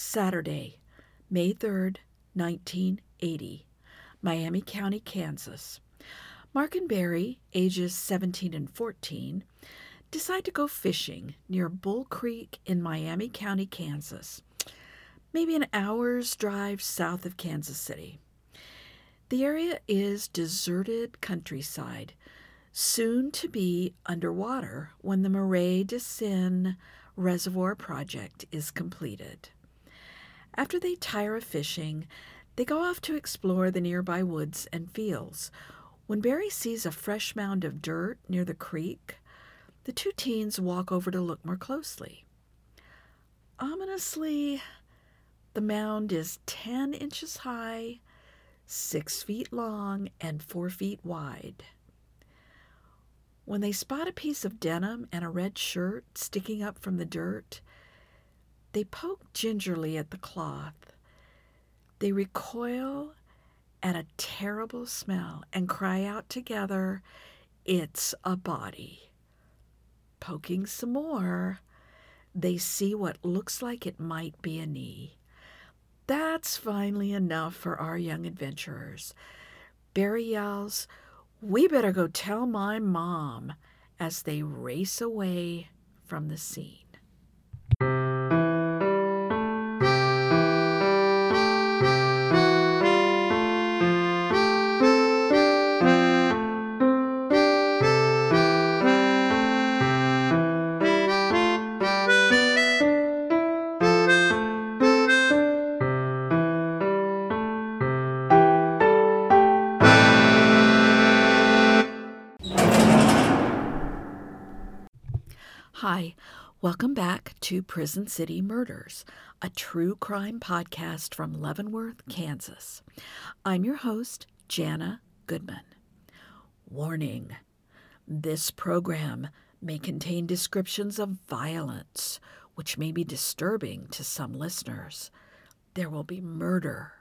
Saturday, May 3rd, 1980, Miami County, Kansas. Mark and Barry, ages 17 and 14, decide to go fishing near Bull Creek in Miami County, Kansas, maybe an hour's drive south of Kansas City. The area is deserted countryside, soon to be underwater when the Marais des Cygnes Reservoir project is completed. After they tire of fishing, they go off to explore the nearby woods and fields. When Barry sees a fresh mound of dirt near the creek, the two teens walk over to look more closely. Ominously, the mound is 10 inches high, 6 feet long, and 4 feet wide. When they spot a piece of denim and a red shirt sticking up from the dirt, they poke gingerly at the cloth. They recoil at a terrible smell and cry out together, It's a body. Poking some more, they see what looks like it might be a knee. That's finally enough for our young adventurers. Barry yells, we better go tell my mom as they race away from the scene. To Prison City Murders, a true crime podcast from Leavenworth, Kansas. I'm your host, Jana Goodman. Warning this program may contain descriptions of violence, which may be disturbing to some listeners. There will be murder.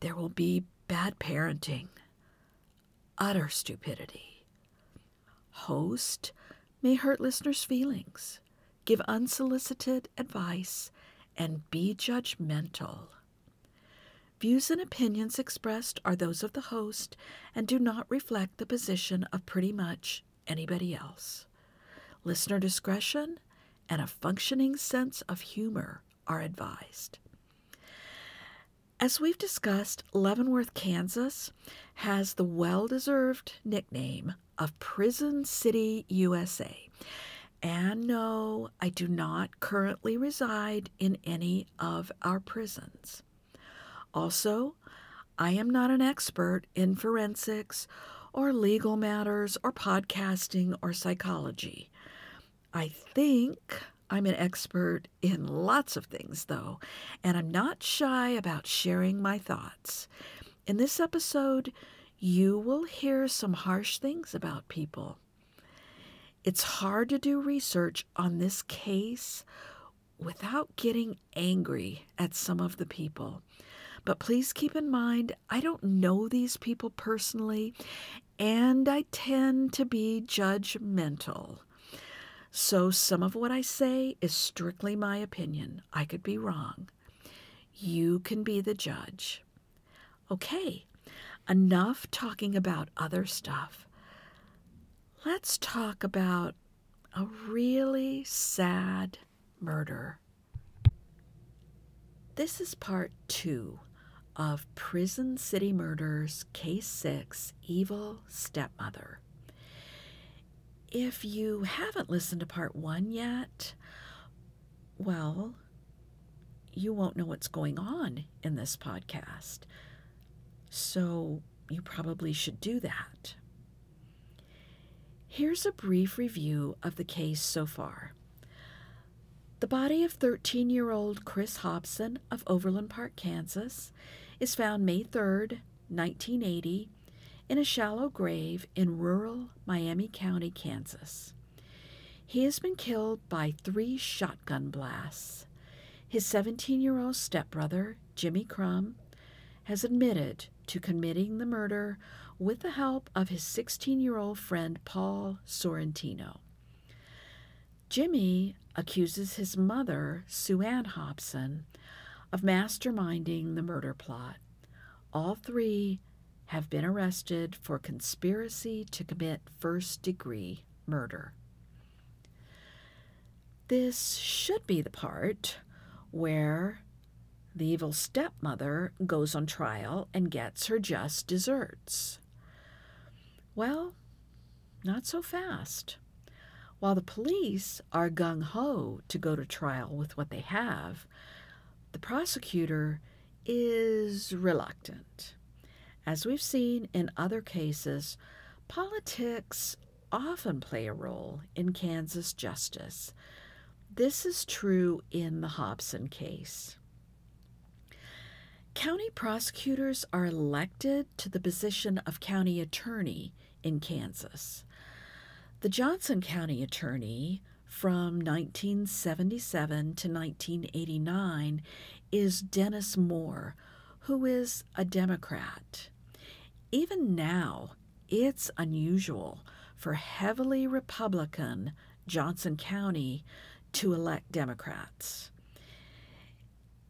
There will be bad parenting, utter stupidity. Host, may hurt listeners' feelings, give unsolicited advice, and be judgmental. Views and opinions expressed are those of the host and do not reflect the position of pretty much anybody else. Listener discretion and a functioning sense of humor are advised. As we've discussed, Leavenworth, Kansas has the well deserved nickname of Prison City, USA. And no, I do not currently reside in any of our prisons. Also, I am not an expert in forensics or legal matters or podcasting or psychology. I think I'm an expert in lots of things, though, and I'm not shy about sharing my thoughts. In this episode, you will hear some harsh things about people. It's hard to do research on this case without getting angry at some of the people. But please keep in mind, I don't know these people personally, and I tend to be judgmental. So some of what I say is strictly my opinion. I could be wrong. You can be the judge. Okay, enough talking about other stuff. Let's talk about a really sad murder. This is part two of Prison City Murders, Case 6 Evil Stepmother. If you haven't listened to part one yet, well, you won't know what's going on in this podcast. So you probably should do that. Here's a brief review of the case so far. The body of 13 year old Chris Hobson of Overland Park, Kansas, is found May 3, 1980, in a shallow grave in rural Miami County, Kansas. He has been killed by three shotgun blasts. His 17 year old stepbrother, Jimmy Crum, has admitted to committing the murder with the help of his 16 year old friend Paul Sorrentino. Jimmy accuses his mother, Sue Ann Hobson, of masterminding the murder plot. All three have been arrested for conspiracy to commit first degree murder. This should be the part where the evil stepmother goes on trial and gets her just deserts. Well, not so fast. While the police are gung ho to go to trial with what they have, the prosecutor is reluctant. As we've seen in other cases, politics often play a role in Kansas justice. This is true in the Hobson case. County prosecutors are elected to the position of county attorney in Kansas. The Johnson County attorney from 1977 to 1989 is Dennis Moore, who is a Democrat. Even now, it's unusual for heavily Republican Johnson County to elect Democrats.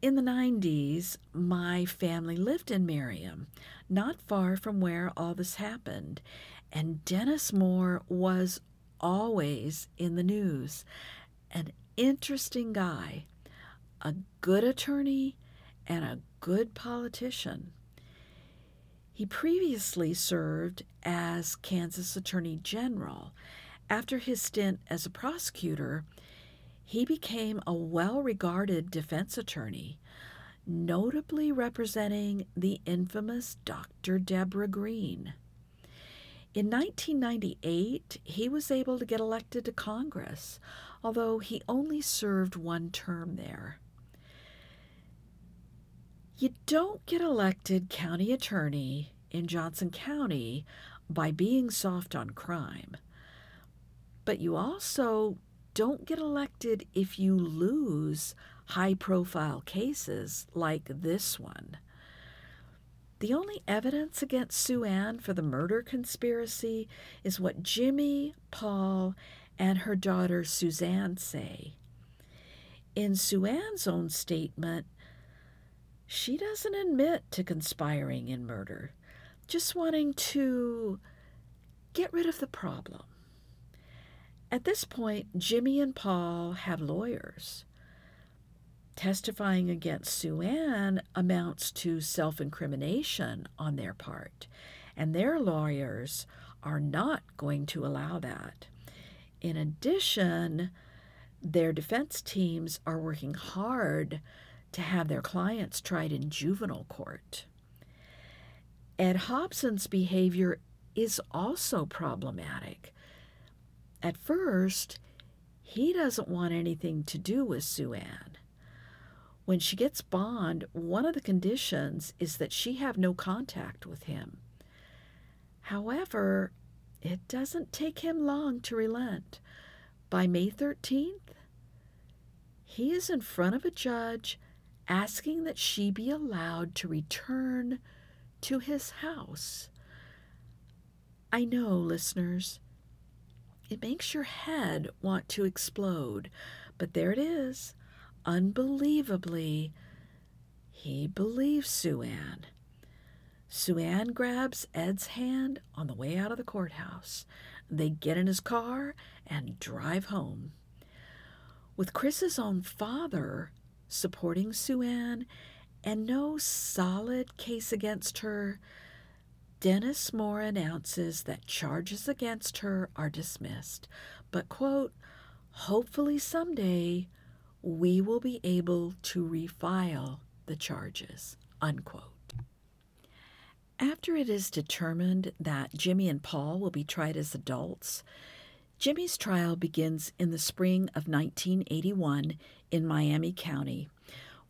In the 90s, my family lived in Merriam, not far from where all this happened, and Dennis Moore was always in the news. An interesting guy, a good attorney, and a good politician. He previously served as Kansas Attorney General. After his stint as a prosecutor, he became a well regarded defense attorney, notably representing the infamous Dr. Debora Green. In 1998, he was able to get elected to Congress, although he only served one term there. You don't get elected county attorney in Johnson County by being soft on crime, but you also don't get elected if you lose high profile cases like this one. The only evidence against Sue Ann for the murder conspiracy is what Jimmy, Paul, and her daughter Suzanne say. In Sue Ann's own statement, she doesn't admit to conspiring in murder, just wanting to get rid of the problem. At this point, Jimmy and Paul have lawyers testifying against Sue Ann amounts to self incrimination on their part, and their lawyers are not going to allow that. In addition, their defense teams are working hard to have their clients tried in juvenile court. Ed Hobson's behavior is also problematic. At first, he doesn't want anything to do with Sue Ann. When she gets bond, one of the conditions is that she have no contact with him. However, it doesn't take him long to relent. By May 13th, he is in front of a judge asking that she be allowed to return to his house. I know, listeners, it makes your head want to explode, but there it is. Unbelievably, he believes Sue Ann. Sue Ann grabs Ed's hand on the way out of the courthouse. They get in his car and drive home. With Chris's own father supporting Sue Ann and no solid case against her, Dennis Moore announces that charges against her are dismissed, but, quote, hopefully someday we will be able to refile the charges. Unquote. After it is determined that Jimmy and Paul will be tried as adults, Jimmy's trial begins in the spring of 1981 in Miami County,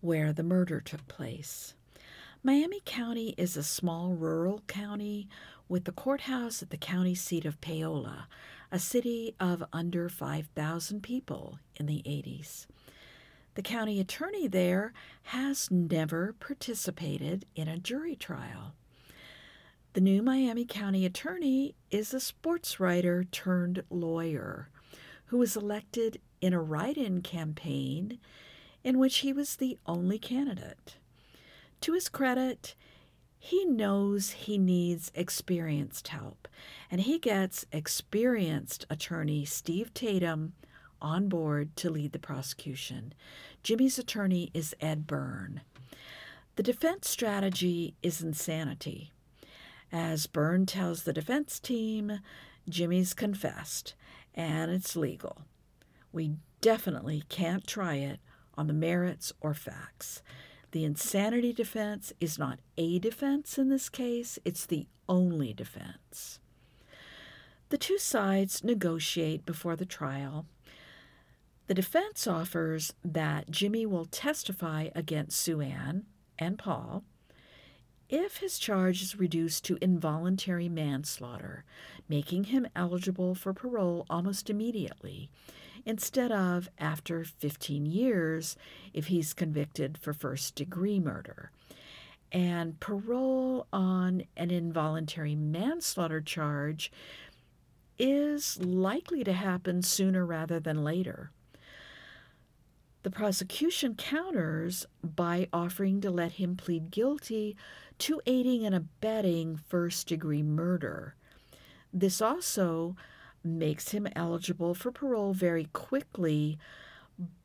where the murder took place. Miami County is a small rural county with the courthouse at the county seat of Paola, a city of under 5,000 people in the 80s. The county attorney there has never participated in a jury trial. The new Miami County attorney is a sports writer turned lawyer who was elected in a write in campaign in which he was the only candidate. To his credit, he knows he needs experienced help, and he gets experienced attorney Steve Tatum on board to lead the prosecution. Jimmy's attorney is Ed Byrne. The defense strategy is insanity. As Byrne tells the defense team, Jimmy's confessed, and it's legal. We definitely can't try it on the merits or facts. The insanity defense is not a defense in this case, it's the only defense. The two sides negotiate before the trial. The defense offers that Jimmy will testify against Sue Ann and Paul if his charge is reduced to involuntary manslaughter, making him eligible for parole almost immediately, instead of after 15 years if he's convicted for first degree murder. And parole on an involuntary manslaughter charge is likely to happen sooner rather than later. The prosecution counters by offering to let him plead guilty to aiding and abetting first degree murder. This also makes him eligible for parole very quickly,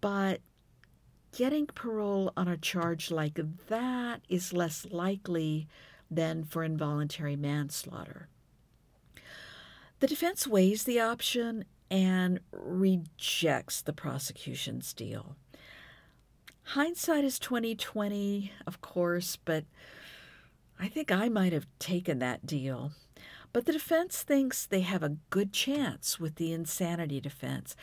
but getting parole on a charge like that is less likely than for involuntary manslaughter. The defense weighs the option and rejects the prosecution's deal. Hindsight is 2020, of course, but I think I might have taken that deal. But the defense thinks they have a good chance with the insanity defense,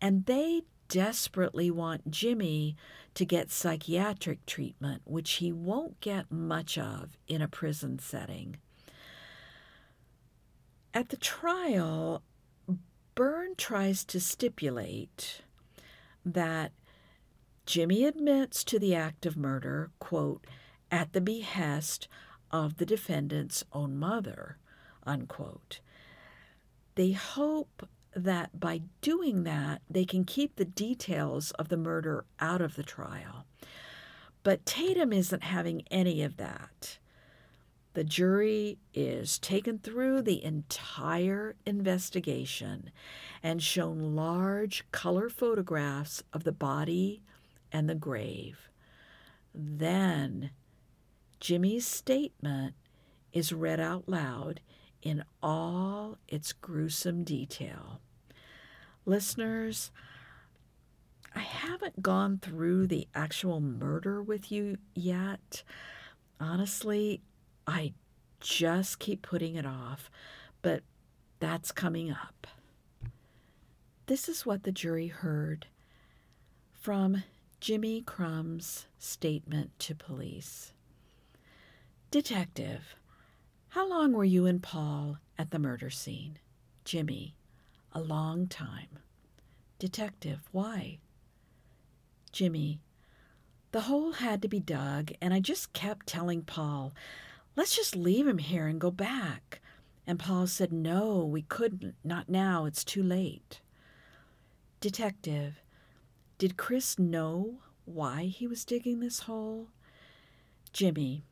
and they desperately want Jimmy to get psychiatric treatment, which he won't get much of in a prison setting. At the trial, Byrne tries to stipulate that Jimmy admits to the act of murder, quote, at the behest of the defendant's own mother, unquote. They hope that by doing that, they can keep the details of the murder out of the trial. But Tatum isn't having any of that. The jury is taken through the entire investigation and shown large color photographs of the body and the grave. Then Jimmy's statement is read out loud in all its gruesome detail. Listeners, I haven't gone through the actual murder with you yet. Honestly, I just keep putting it off, but that's coming up. This is what the jury heard from Jimmy Crum's statement to police. Detective, how long were you and Paul at the murder scene? Jimmy, a long time. Detective, why? Jimmy, the hole had to be dug, and I just kept telling Paul, let's just leave him here and go back. And Paul said, no, we couldn't, not now, it's too late. Detective, did Chris know why he was digging this hole? Jimmy,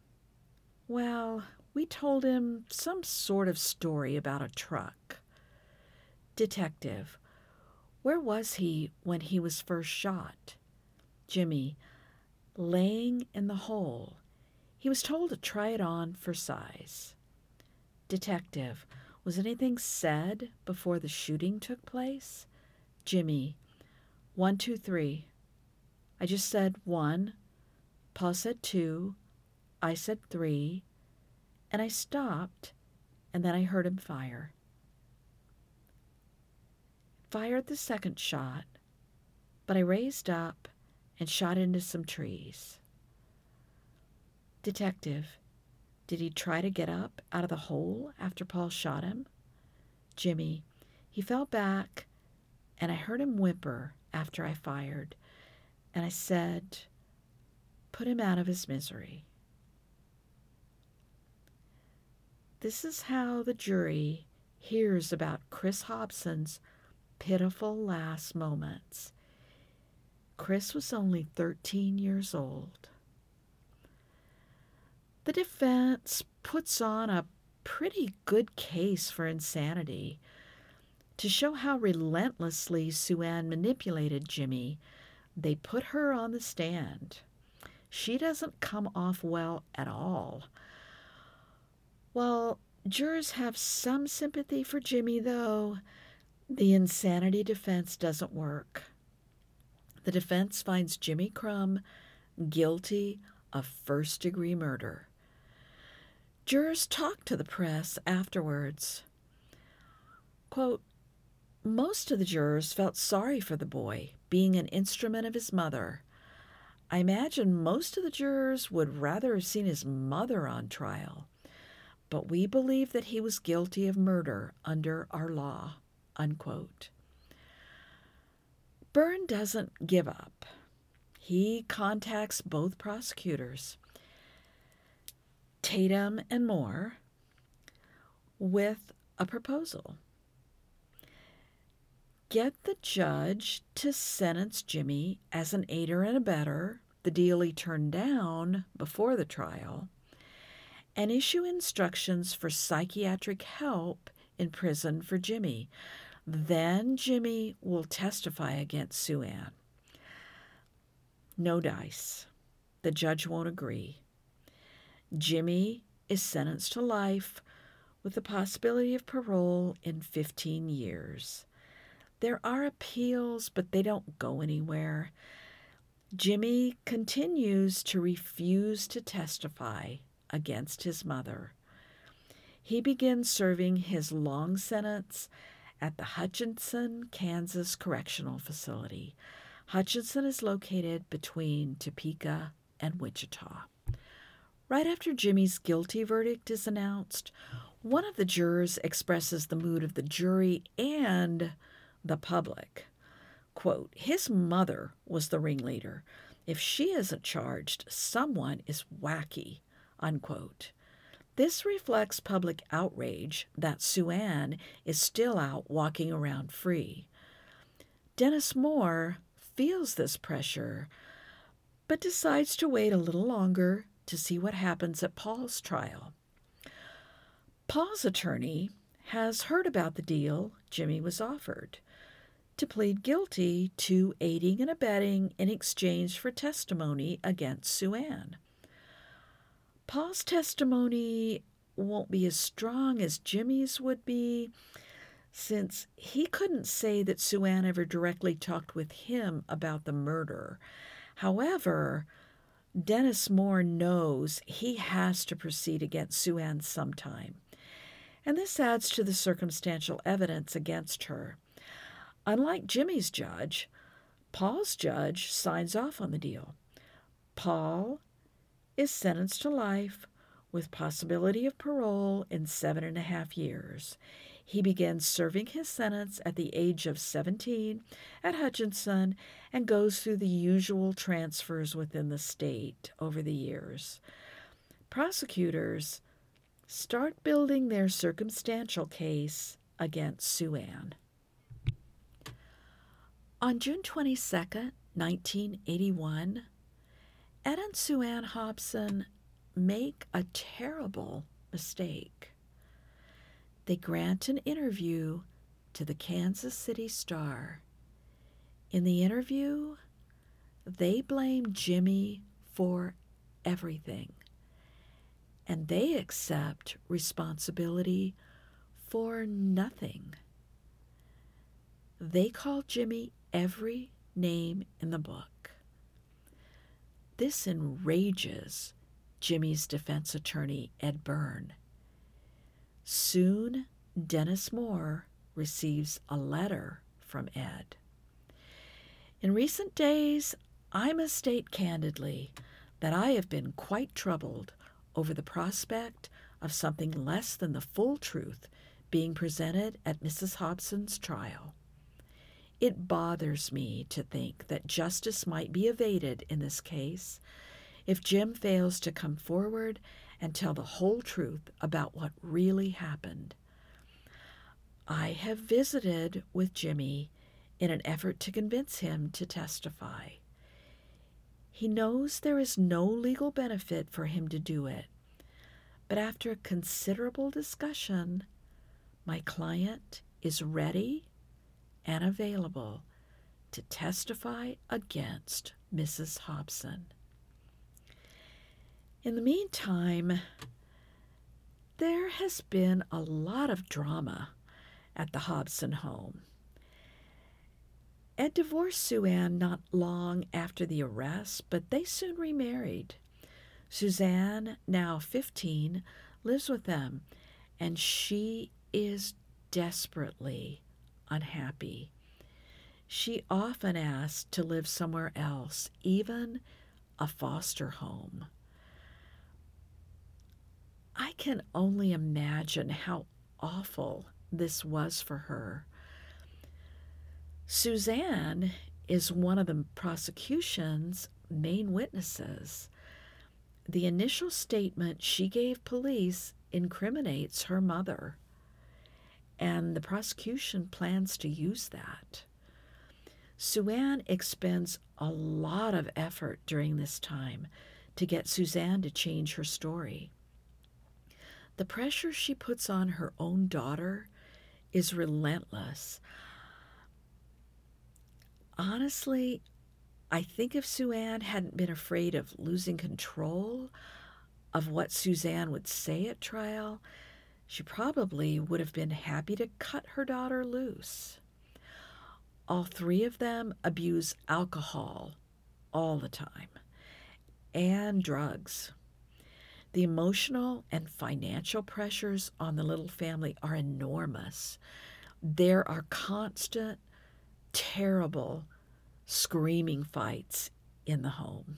well, we told him some sort of story about a truck. Detective, where was he when he was first shot? Jimmy, laying in the hole. He was told to try it on for size. Detective, was anything said before the shooting took place? Jimmy, one, two, three. I just said one. Paul said two. I said three. And I stopped, and then I heard him fire. Fired the second shot, but I raised up and shot into some trees. Detective, did he try to get up out of the hole after Paul shot him? Jimmy, he fell back, and I heard him whimper after I fired, and I said, Put him out of his misery. This is how the jury hears about Chris Hobson's pitiful last moments Chris was only 13 years old. The defense puts on a pretty good case for insanity to show how relentlessly Sue Ann manipulated Jimmy. They put her on the stand. She doesn't come off well at all. While jurors have some sympathy for Jimmy, though, the insanity defense doesn't work. The defense finds Jimmy Crum guilty of first degree murder. Jurors talk to the press afterwards. Quote, most of the jurors felt sorry for the boy, being an instrument of his mother. I imagine most of the jurors would rather have seen his mother on trial, but we believe that he was guilty of murder under our law. Unquote. Byrne doesn't give up. He contacts both prosecutors, Tatum and Moore, with a proposal. Get the judge to sentence Jimmy as an aider and abettor, the deal he turned down before the trial, and issue instructions for psychiatric help in prison for Jimmy, then Jimmy will testify against Sue Ann. No dice. The judge won't agree. Jimmy is sentenced to life with the possibility of parole in 15 years. There are appeals, but they don't go anywhere. Jimmy continues to refuse to testify against his mother. He begins serving his long sentence at the Hutchinson, Kansas Correctional Facility. Hutchinson is located between Topeka and Wichita. Right after Jimmy's guilty verdict is announced, one of the jurors expresses the mood of the jury and the public. Quote, his mother was the ringleader. If she isn't charged, someone is wacky. Unquote. This reflects public outrage that Sue Ann is still out walking around free. Dennis Moore feels this pressure, but decides to wait a little longer to see what happens at Paul's trial. Paul's attorney has heard about the deal Jimmy was offered to plead guilty to aiding and abetting in exchange for testimony against Sue Ann. Paul's testimony won't be as strong as Jimmy's would be, since he couldn't say that Sue Ann ever directly talked with him about the murder. However, Dennis Moore knows he has to proceed against Sue Ann sometime, and this adds to the circumstantial evidence against her. Unlike Jimmy's judge, Paul's judge signs off on the deal. Paul is sentenced to life with possibility of parole in seven and a half years. He begins serving his sentence at the age of 17 at Hutchinson and goes through the usual transfers within the state over the years. Prosecutors start building their circumstantial case against Sue Ann. On June 22, 1981, Ed and Sue Ann Hobson make a terrible mistake. They grant an interview to the Kansas City Star. In the interview, they blame Jimmy for everything, and they accept responsibility for nothing. They call Jimmy every name in the book. This enrages Jimmy's defense attorney, Ed Byrne. Soon, Dennis Moore receives a letter from Ed. In recent days, I must state candidly that I have been quite troubled over the prospect of something less than the full truth being presented at Mrs. Hobson's trial. It bothers me to think that justice might be evaded in this case if Jim fails to come forward and tell the whole truth about what really happened. I have visited with Jimmy in an effort to convince him to testify. He knows there is no legal benefit for him to do it, but after considerable discussion, my client is ready and available to testify against Mrs. Hobson. In the meantime, there has been a lot of drama at the Hobson home. Ed divorced Sue Ann not long after the arrest, but they soon remarried. Suzanne, now 15, lives with them, and she is desperately unhappy. She often asked to live somewhere else, even a foster home. I can only imagine how awful this was for her. Suzanne is one of the prosecution's main witnesses. The initial statement she gave police incriminates her mother, and the prosecution plans to use that. Sue Ann expends a lot of effort during this time to get Suzanne to change her story. The pressure she puts on her own daughter is relentless. Honestly, I think if Sue Ann hadn't been afraid of losing control of what Suzanne would say at trial, she probably would have been happy to cut her daughter loose. All three of them abuse alcohol all the time and drugs. The emotional and financial pressures on the little family are enormous. There are constant, terrible, screaming fights in the home.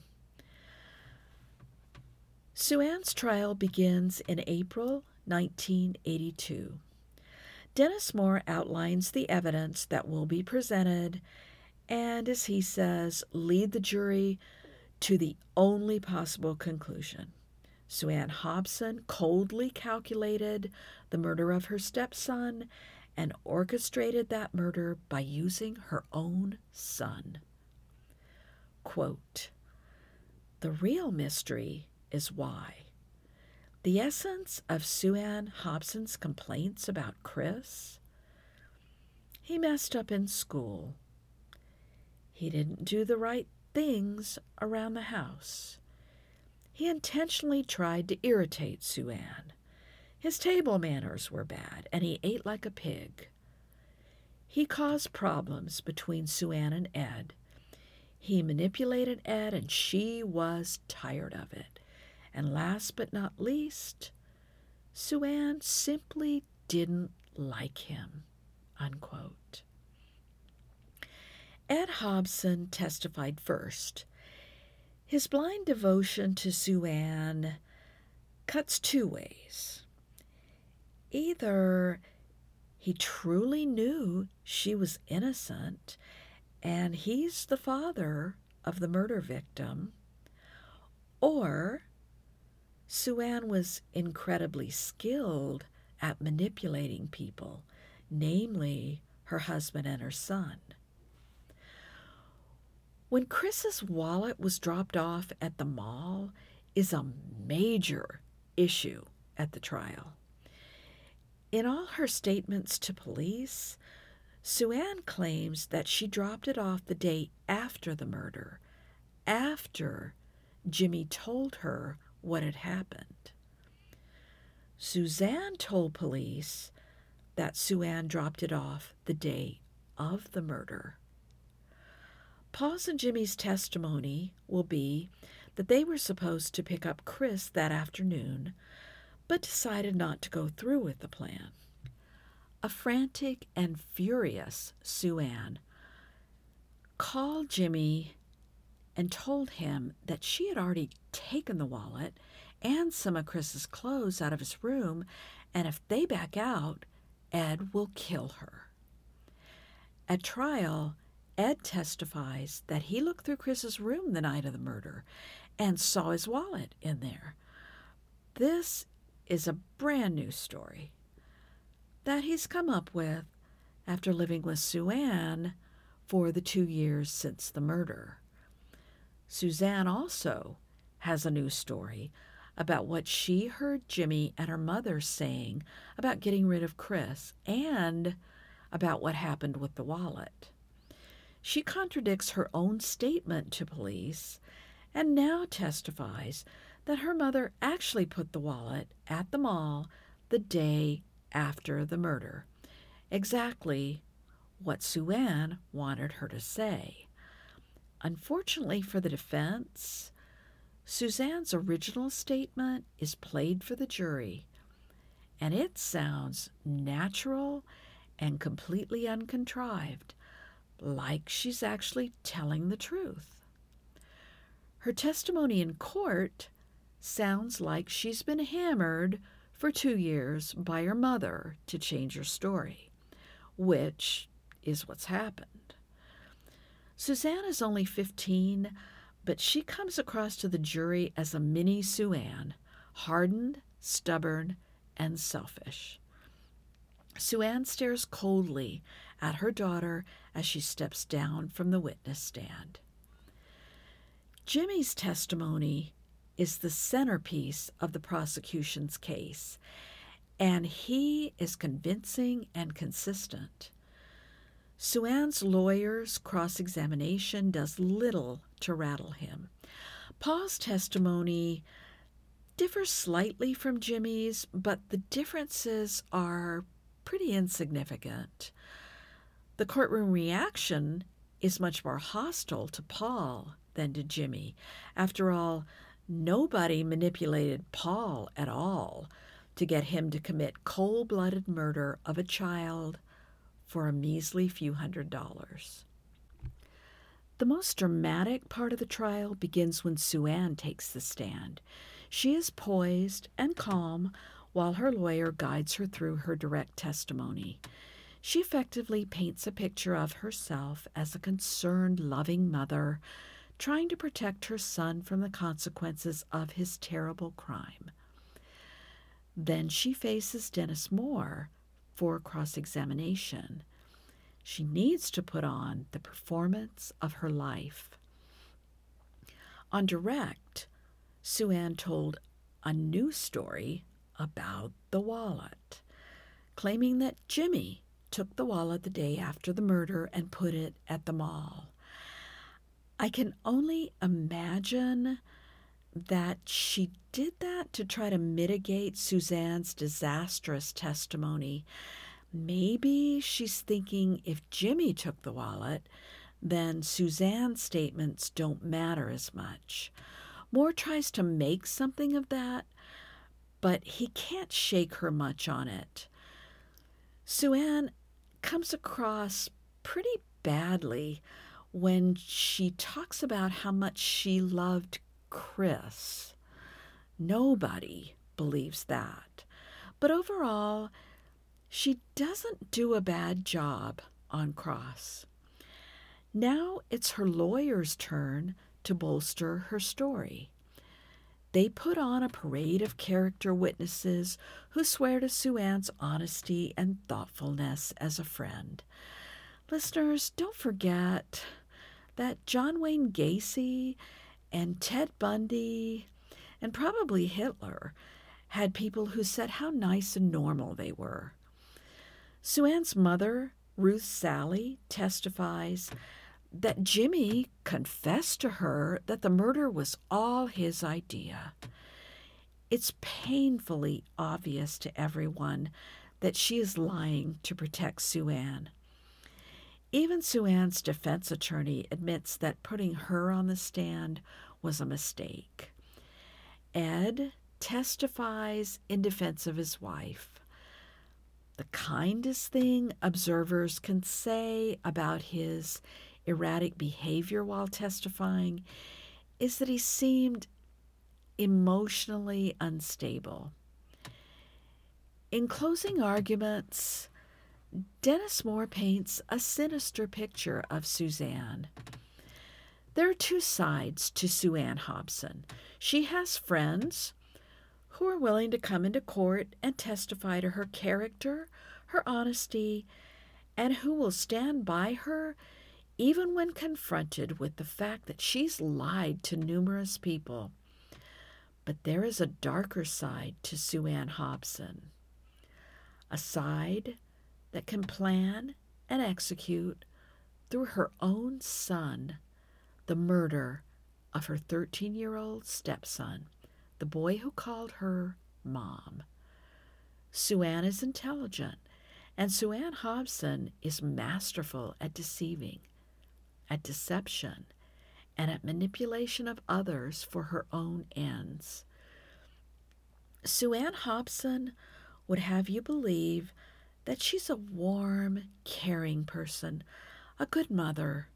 Sue Ann's trial begins in April 1982. Dennis Moore outlines the evidence that will be presented and, as he says, lead the jury to the only possible conclusion. Sue Ann Hobson coldly calculated the murder of her stepson and orchestrated that murder by using her own son. Quote, the real mystery is why. The essence of Sue Ann Hobson's complaints about Chris he messed up in school. He didn't do the right things around the house. He intentionally tried to irritate Sue Ann. His table manners were bad, and he ate like a pig. He caused problems between Sue Ann and Ed. He manipulated Ed, and she was tired of it. And last but not least, Sue Ann simply didn't like him. Unquote. Ed Hobson testified first. His blind devotion to Sue Ann cuts two ways. Either he truly knew she was innocent and he's the father of the murder victim, or Sue Ann was incredibly skilled at manipulating people, namely her husband and her son. When Chris's wallet was dropped off at the mall is a major issue at the trial. In all her statements to police, Sue Ann claims that she dropped it off the day after the murder, after Jimmy told her what had happened. Suzanne told police that Sue Ann dropped it off the day of the murder. Paul's and Jimmy's testimony will be that they were supposed to pick up Chris that afternoon, but decided not to go through with the plan. A frantic and furious Sue Ann called Jimmy and told him that she had already taken the wallet and some of Chris's clothes out of his room, and if they back out, Ed will kill her. At trial, Ed testifies that he looked through Chris's room the night of the murder and saw his wallet in there. This is a brand new story that he's come up with after living with Sue Ann for the two years since the murder. Suzanne also has a new story about what she heard Jimmy and her mother saying about getting rid of Chris and about what happened with the wallet. She contradicts her own statement to police and now testifies that her mother actually put the wallet at the mall the day after the murder. Exactly what Sue Ann wanted her to say. Unfortunately for the defense, Suzanne's original statement is played for the jury, and it sounds natural and completely uncontrived, like she's actually telling the truth. Her testimony in court sounds like she's been hammered for two years by her mother to change her story, which is what's happened. Suzanne is only 15, but she comes across to the jury as a mini Sue hardened, stubborn, and selfish. Sue stares coldly at her daughter as she steps down from the witness stand. Jimmy's testimony is the centerpiece of the prosecution's case, and he is convincing and consistent. Sue Ann's lawyer's cross examination does little to rattle him. Paul's testimony differs slightly from Jimmy's, but the differences are pretty insignificant. The courtroom reaction is much more hostile to Paul than to Jimmy. After all, nobody manipulated Paul at all to get him to commit cold blooded murder of a child for a measly few hundred dollars. The most dramatic part of the trial begins when Sue Ann takes the stand. She is poised and calm while her lawyer guides her through her direct testimony. She effectively paints a picture of herself as a concerned, loving mother trying to protect her son from the consequences of his terrible crime. Then she faces Dennis Moore, for cross examination. She needs to put on the performance of her life. On direct, Sue Ann told a new story about the wallet, claiming that Jimmy took the wallet the day after the murder and put it at the mall. I can only imagine that she did that to try to mitigate Suzanne's disastrous testimony. Maybe she's thinking if Jimmy took the wallet, then Suzanne's statements don't matter as much. Moore tries to make something of that, but he can't shake her much on it. Sue Ann comes across pretty badly when she talks about how much she loved Chris. Nobody believes that. But overall, she doesn't do a bad job on cross. Now it's her lawyer's turn to bolster her story. They put on a parade of character witnesses who swear to Sue Ann's honesty and thoughtfulness as a friend. Listeners, don't forget that John Wayne Gacy and Ted Bundy, and probably Hitler, had people who said how nice and normal they were. Sue Ann's mother, Ruth Sally, testifies that Jimmy confessed to her that the murder was all his idea. It's painfully obvious to everyone that she is lying to protect Sue Ann. Even Sue Ann's defense attorney admits that putting her on the stand was a mistake. Ed testifies in defense of his wife. The kindest thing observers can say about his erratic behavior while testifying is that he seemed emotionally unstable. In closing arguments, Dennis Moore paints a sinister picture of Suzanne. There are two sides to Sue Ann Hobson. She has friends who are willing to come into court and testify to her character, her honesty, and who will stand by her even when confronted with the fact that she's lied to numerous people. But there is a darker side to Sue Ann Hobson, a side that can plan and execute through her own son the murder of her 13 year old stepson, the boy who called her mom. Sue Ann is intelligent, and Sue Ann Hobson is masterful at deceiving, at deception, and at manipulation of others for her own ends. Sue Ann Hobson would have you believe that she's a warm, caring person, a good mother.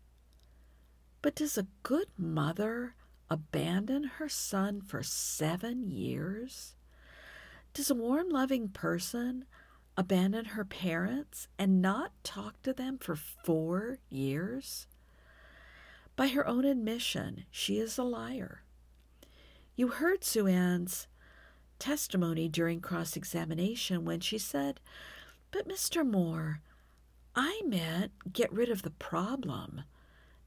But does a good mother abandon her son for seven years? Does a warm, loving person abandon her parents and not talk to them for four years? By her own admission, she is a liar. You heard Sue Ann's testimony during cross examination when she said, But Mr. Moore, I meant get rid of the problem,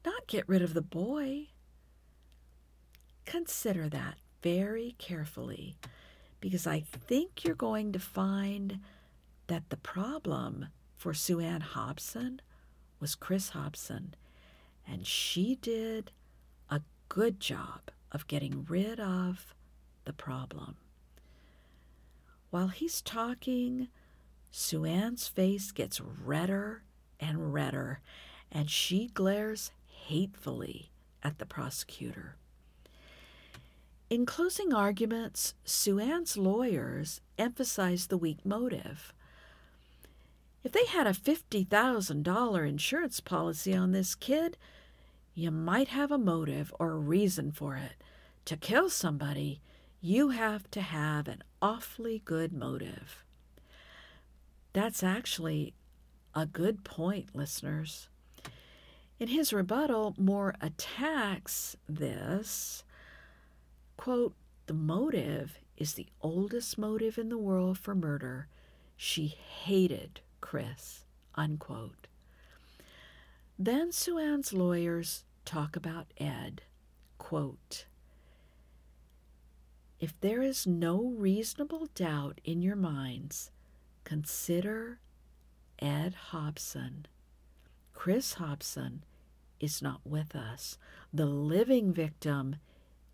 not get rid of the boy. Consider that very carefully because I think you're going to find that the problem for Sue Ann Hobson was Chris Hobson, and she did a good job of getting rid of the problem. While he's talking, Sue Ann's face gets redder and redder, and she glares hatefully at the prosecutor. In closing arguments, Sue Ann's lawyers emphasize the weak motive. If they had a $50,000 insurance policy on this kid, you might have a motive or a reason for it. To kill somebody, you have to have an awfully good motive. That's actually a good point, listeners. In his rebuttal, Moore attacks this. Quote, the motive is the oldest motive in the world for murder. She hated Chris. Unquote. Then Sue Ann's lawyers talk about Ed. Quote, if there is no reasonable doubt in your minds, consider Ed Hobson. Chris Hobson is not with us. The living victim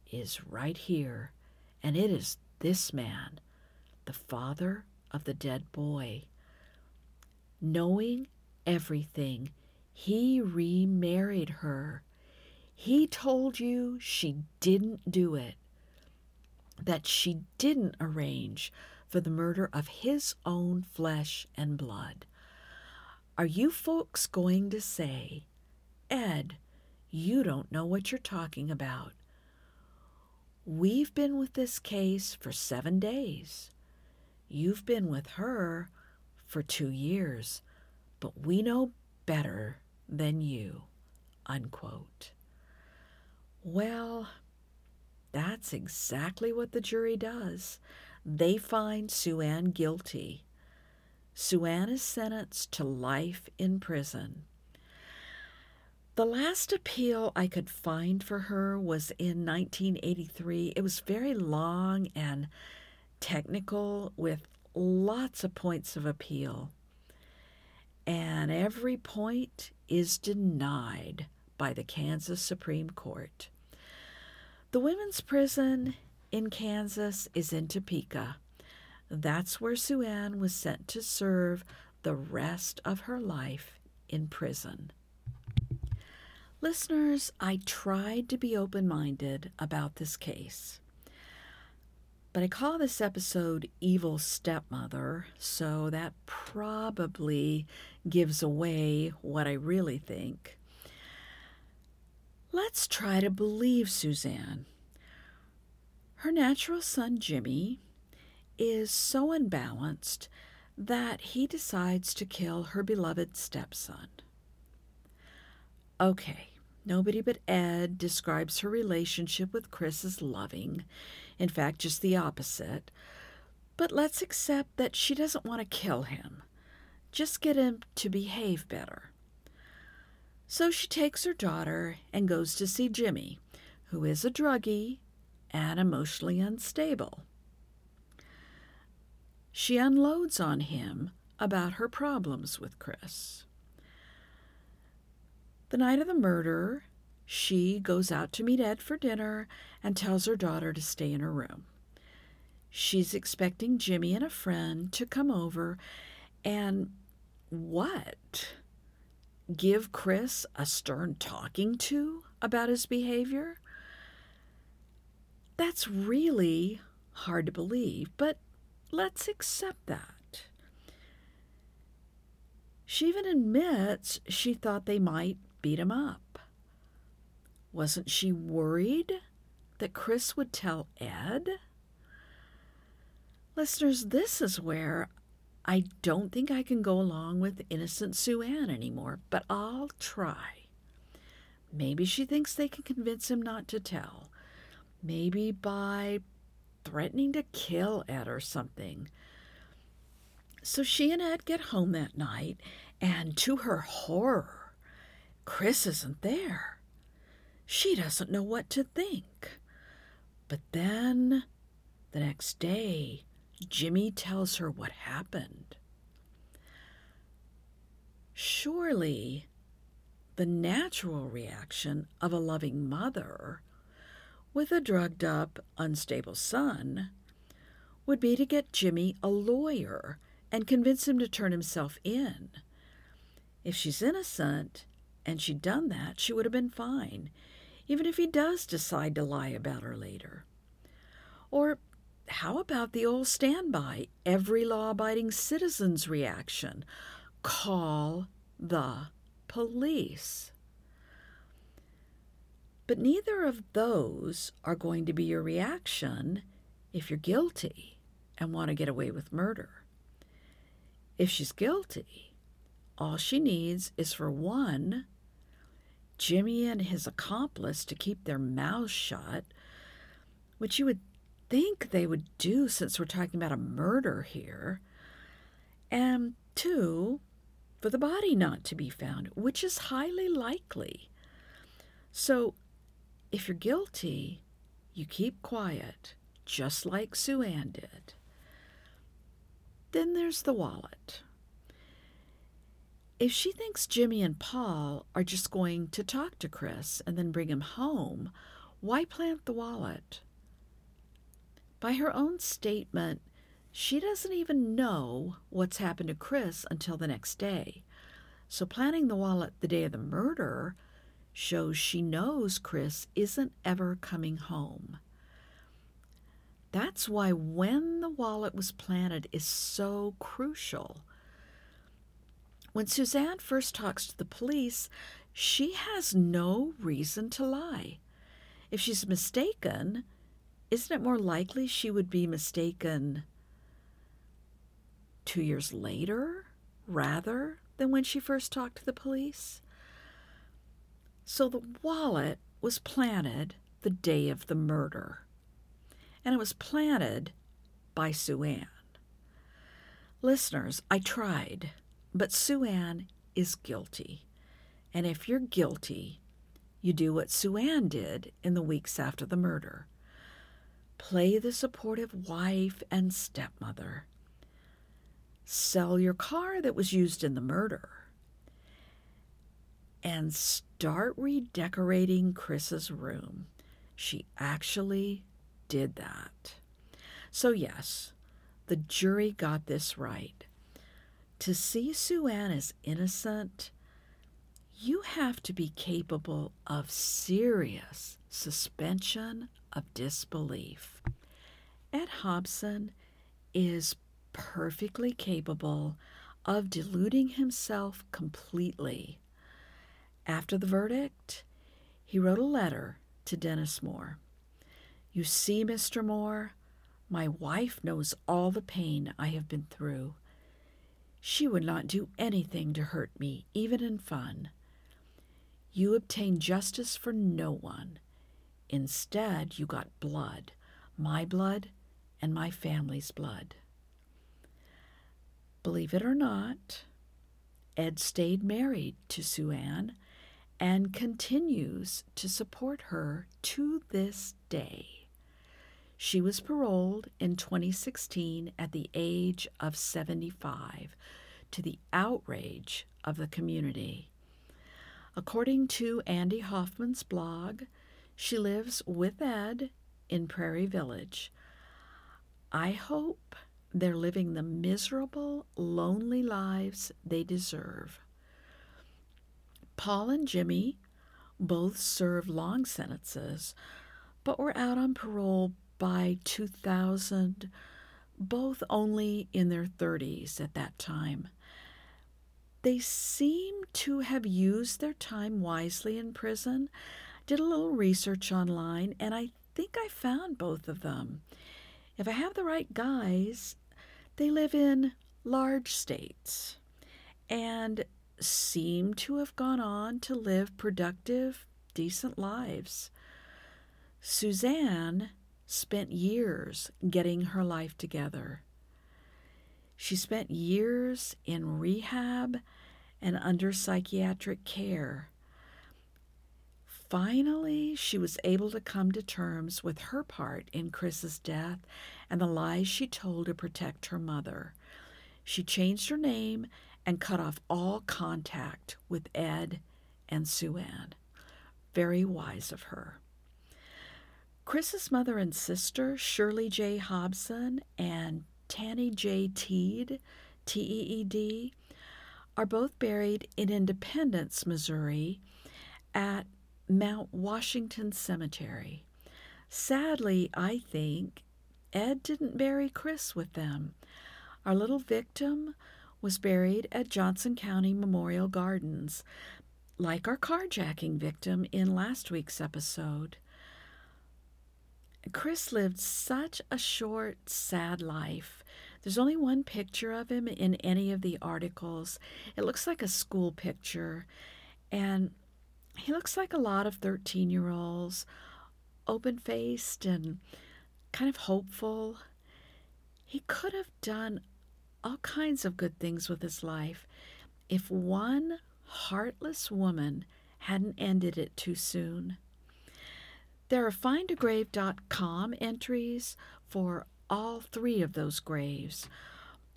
is right here, and it is this man, the father of the dead boy. Knowing everything, he remarried her. He told you she didn't do it that she didn't arrange for the murder of his own flesh and blood. Are you folks going to say, Ed, you don't know what you're talking about? We've been with this case for seven days. You've been with her for two years, but we know better than you. Unquote. Well, that's exactly what the jury does. They find Sue Ann guilty. Sue Ann is sentenced to life in prison. The last appeal I could find for her was in 1983. It was very long and technical with lots of points of appeal. And every point is denied by the Kansas Supreme Court. The women's prison in Kansas is in Topeka. That's where Sue Ann was sent to serve the rest of her life in prison. Listeners, I tried to be open minded about this case. But I call this episode Evil Stepmother, so that probably gives away what I really think. Let's try to believe Sue Ann. Her natural son, Jimmy, is so unbalanced that he decides to kill her beloved stepson. Okay, nobody but Ed describes her relationship with Chris as loving. In fact, just the opposite. But let's accept that she doesn't want to kill him, just get him to behave better. So she takes her daughter and goes to see Jimmy, who is a druggie and emotionally unstable. She unloads on him about her problems with Chris. The night of the murder, she goes out to meet Ed for dinner and tells her daughter to stay in her room. She's expecting Jimmy and a friend to come over and what? Give Chris a stern talking to about his behavior? That's really hard to believe, but let's accept that. She even admits she thought they might beat him up. Wasn't she worried that Chris would tell Ed? Listeners, this is where I don't think I can go along with innocent Sue Ann anymore, but I'll try. Maybe she thinks they can convince him not to tell. Maybe by threatening to kill Ed or something. So she and Ed get home that night, and to her horror, Chris isn't there. She doesn't know what to think. But then, the next day, Jimmy tells her what happened. Surely, the natural reaction of a loving mother with a drugged up, unstable son would be to get Jimmy a lawyer and convince him to turn himself in. If she's innocent and she'd done that, she would have been fine, even if he does decide to lie about her later. Or how about the old standby, every law abiding citizen's reaction? Call the police. But neither of those are going to be your reaction if you're guilty and want to get away with murder. If she's guilty, all she needs is for one, Jimmy and his accomplice to keep their mouths shut, which you would think they would do since we're talking about a murder here. And two, for the body not to be found, which is highly likely. So, if you're guilty, you keep quiet, just like Sue Ann did. Then there's the wallet. If she thinks Jimmy and Paul are just going to talk to Chris and then bring him home, why plant the wallet? By her own statement, she doesn't even know what's happened to Chris until the next day. So, planning the wallet the day of the murder shows she knows Chris isn't ever coming home. That's why when the wallet was planted is so crucial. When Suzanne first talks to the police, she has no reason to lie. If she's mistaken, isn't it more likely she would be mistaken two years later rather than when she first talked to the police? So the wallet was planted the day of the murder, and it was planted by Sue Ann. Listeners, I tried, but Sue Ann is guilty. And if you're guilty, you do what Sue Ann did in the weeks after the murder Play the supportive wife and stepmother. Sell your car that was used in the murder. And start redecorating Chris's room. She actually did that. So, yes, the jury got this right. To see Sue Ann as innocent, you have to be capable of serious suspension of disbelief. Ed Hobson is perfectly capable of deluding himself completely. After the verdict, he wrote a letter to Dennis Moore. You see, Mr. Moore, my wife knows all the pain I have been through. She would not do anything to hurt me, even in fun. You obtain justice for no one. Instead, you got blood, my blood and my family's blood. Believe it or not, Ed stayed married to Sue Ann and continues to support her to this day. She was paroled in 2016 at the age of 75 to the outrage of the community. According to Andy Hoffman's blog, she lives with Ed in Prairie Village. I hope they're living the miserable, lonely lives they deserve. Paul and Jimmy both served long sentences, but were out on parole by 2000, both only in their 30s at that time. They seem to have used their time wisely in prison. Did a little research online, and I think I found both of them. If I have the right guys, they live in large states and seem to have gone on to live productive, decent lives. Suzanne spent years getting her life together. She spent years in rehab and under psychiatric care. Finally, she was able to come to terms with her part in Chris's death and the lies she told to protect her mother. She changed her name and cut off all contact with Ed and Sue Ann. Very wise of her. Chris's mother and sister, Shirley J. Hobson and Tanny J. Teed, T E E D, are both buried in Independence, Missouri, at Mount Washington Cemetery. Sadly, I think Ed didn't bury Chris with them. Our little victim was buried at Johnson County Memorial Gardens, like our carjacking victim in last week's episode. Chris lived such a short, sad life. There's only one picture of him in any of the articles. It looks like a school picture, and he looks like a lot of 13 year olds, open faced and kind of hopeful. He could have done all kinds of good things with his life if one heartless woman hadn't ended it too soon. There are findagrave.com entries for all three of those graves.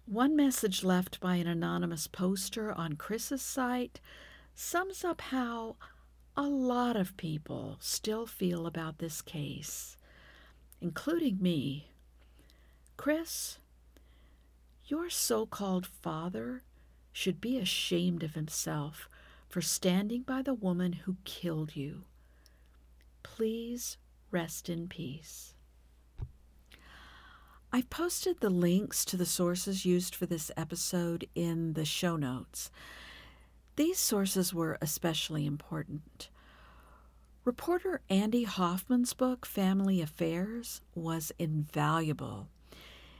One message left by an anonymous poster on Chris's site sums up how a lot of people still feel about this case, including me. Chris, your so called father should be ashamed of himself for standing by the woman who killed you. Please rest in peace. I've posted the links to the sources used for this episode in the show notes. These sources were especially important. Reporter Andy Hoffman's book, Family Affairs, was invaluable.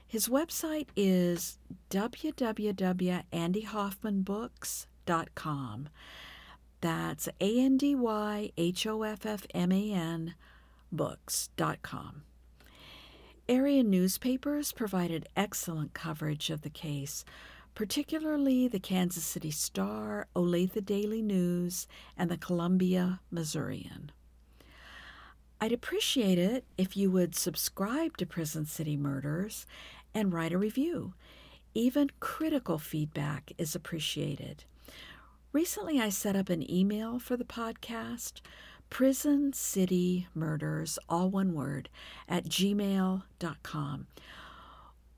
His website is www.andyhoffmanbooks.com. That's A N D Y H O F F M A N books.com. Area newspapers provided excellent coverage of the case, particularly the Kansas City Star, Olathe Daily News, and the Columbia Missourian. I'd appreciate it if you would subscribe to Prison City Murders and write a review. Even critical feedback is appreciated. Recently, I set up an email for the podcast, Prison City Murders, all one word, at gmail.com.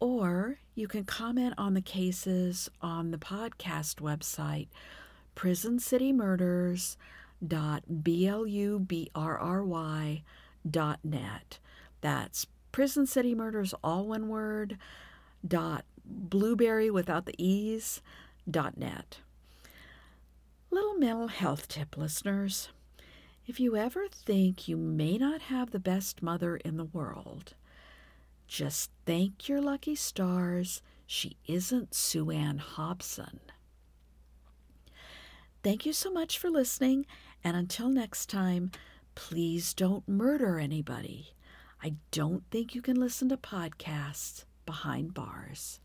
Or you can comment on the cases on the podcast website, prisoncityMurders.blubrry.net. That's Prison City Murders, all one word, dot blueberry without the e's, dot net. Little mental health tip, listeners. If you ever think you may not have the best mother in the world, just thank your lucky stars she isn't Sue Ann Hobson. Thank you so much for listening, and until next time, please don't murder anybody. I don't think you can listen to podcasts behind bars.